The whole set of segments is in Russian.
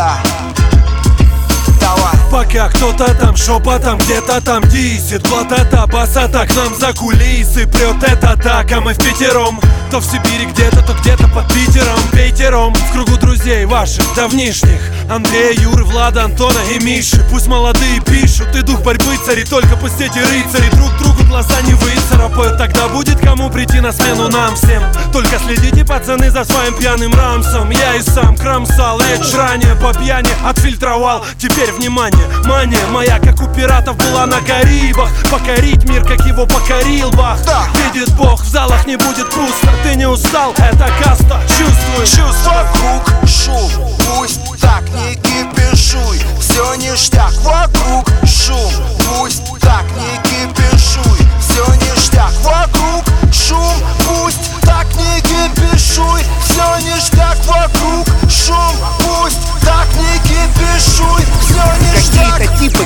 Да. Пока кто-то там шепотом где-то там дисит Вот это басата к нам за кулисы Прет это так, а мы в пятером То в Сибири где-то, то где-то под Питером. Пейтером. В кругу друзей ваших давнишних Андрея, Юры, Влада, Антона и Миши Пусть молодые пишут, и дух борьбы цари Только пусть эти рыцари друг другу глаза не выцарапают. Тогда будет кому прийти на смену нам всем. Только следите, пацаны, за своим пьяным рамсом. Я и сам кромсал речь ранее по пьяни Отфильтровал, теперь внимание, мания моя Как у пиратов была на Карибах. Покорить мир, как его покорил Бах. Да. Видит Бог, в залах не будет пусто. Ты не устал, это каста, чувствуй. Чувство вокруг шум. Пусть так не кипишуй Все ништяк вокруг шум. Пусть так не кипишуй Все ништяк вокруг шум. Пусть так не кипишуй Все ништяк вокруг шум. Пусть так не кипишуй Все ништяк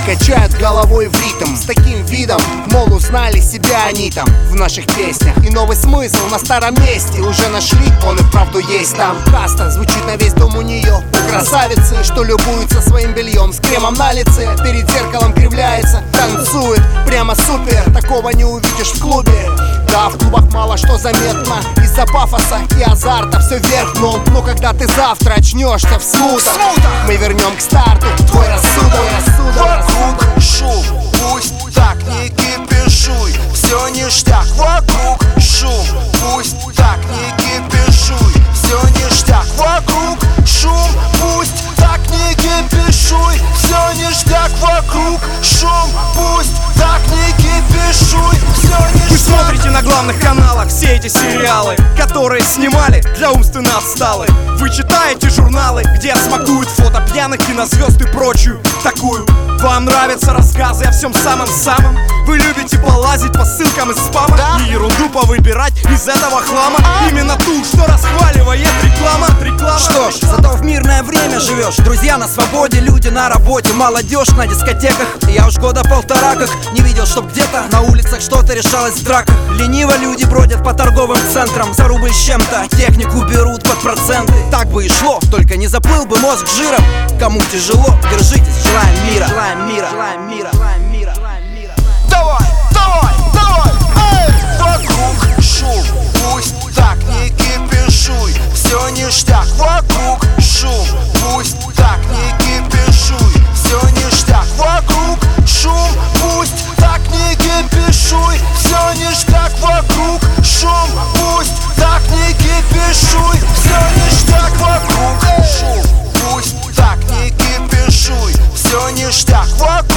качают головой в ритм. С таким видом, мол, узнали себя они там. В наших песнях. И новый смысл на старом месте Уже нашли, он и вправду есть там. Каста звучит на весь дом у нее. У красавицы, что любуется своим бельем. С кремом на лице, перед зеркалом кривляется Танцует, прямо супер Такого не увидишь в клубе. Да, в клубах мало что заметно Из-за пафоса и азарта все вверх дном. Но когда ты завтра очнешься в смутах Мы вернем к старту твой рассудок. Вокруг шум, пусть так не кипишуй Все ништяк. Вокруг главных каналах все эти сериалы Которые снимали для умственно отсталых Вы читаете журналы, где смакуют фото пьяных кинозвезд и прочую такую. Вам нравятся рассказы о всем самом-самом? Вы любите полазить по ссылкам из спама И ерунду повыбирать из этого хлама? Именно ту, что расхваливает реклама Реклама мирное время живешь. Друзья на свободе, люди на работе. Молодежь на дискотеках. Я уж года полтора как не видел, чтоб где-то На улицах что-то решалось в драках. Лениво люди бродят по торговым центрам. За рубль с чем-то технику берут под проценты. Так бы и шло, только не заплыл бы мозг жиром. Кому тяжело, держитесь, желаем мира. Желаем мира, желаем мира, желаем мира, ништяк вокруг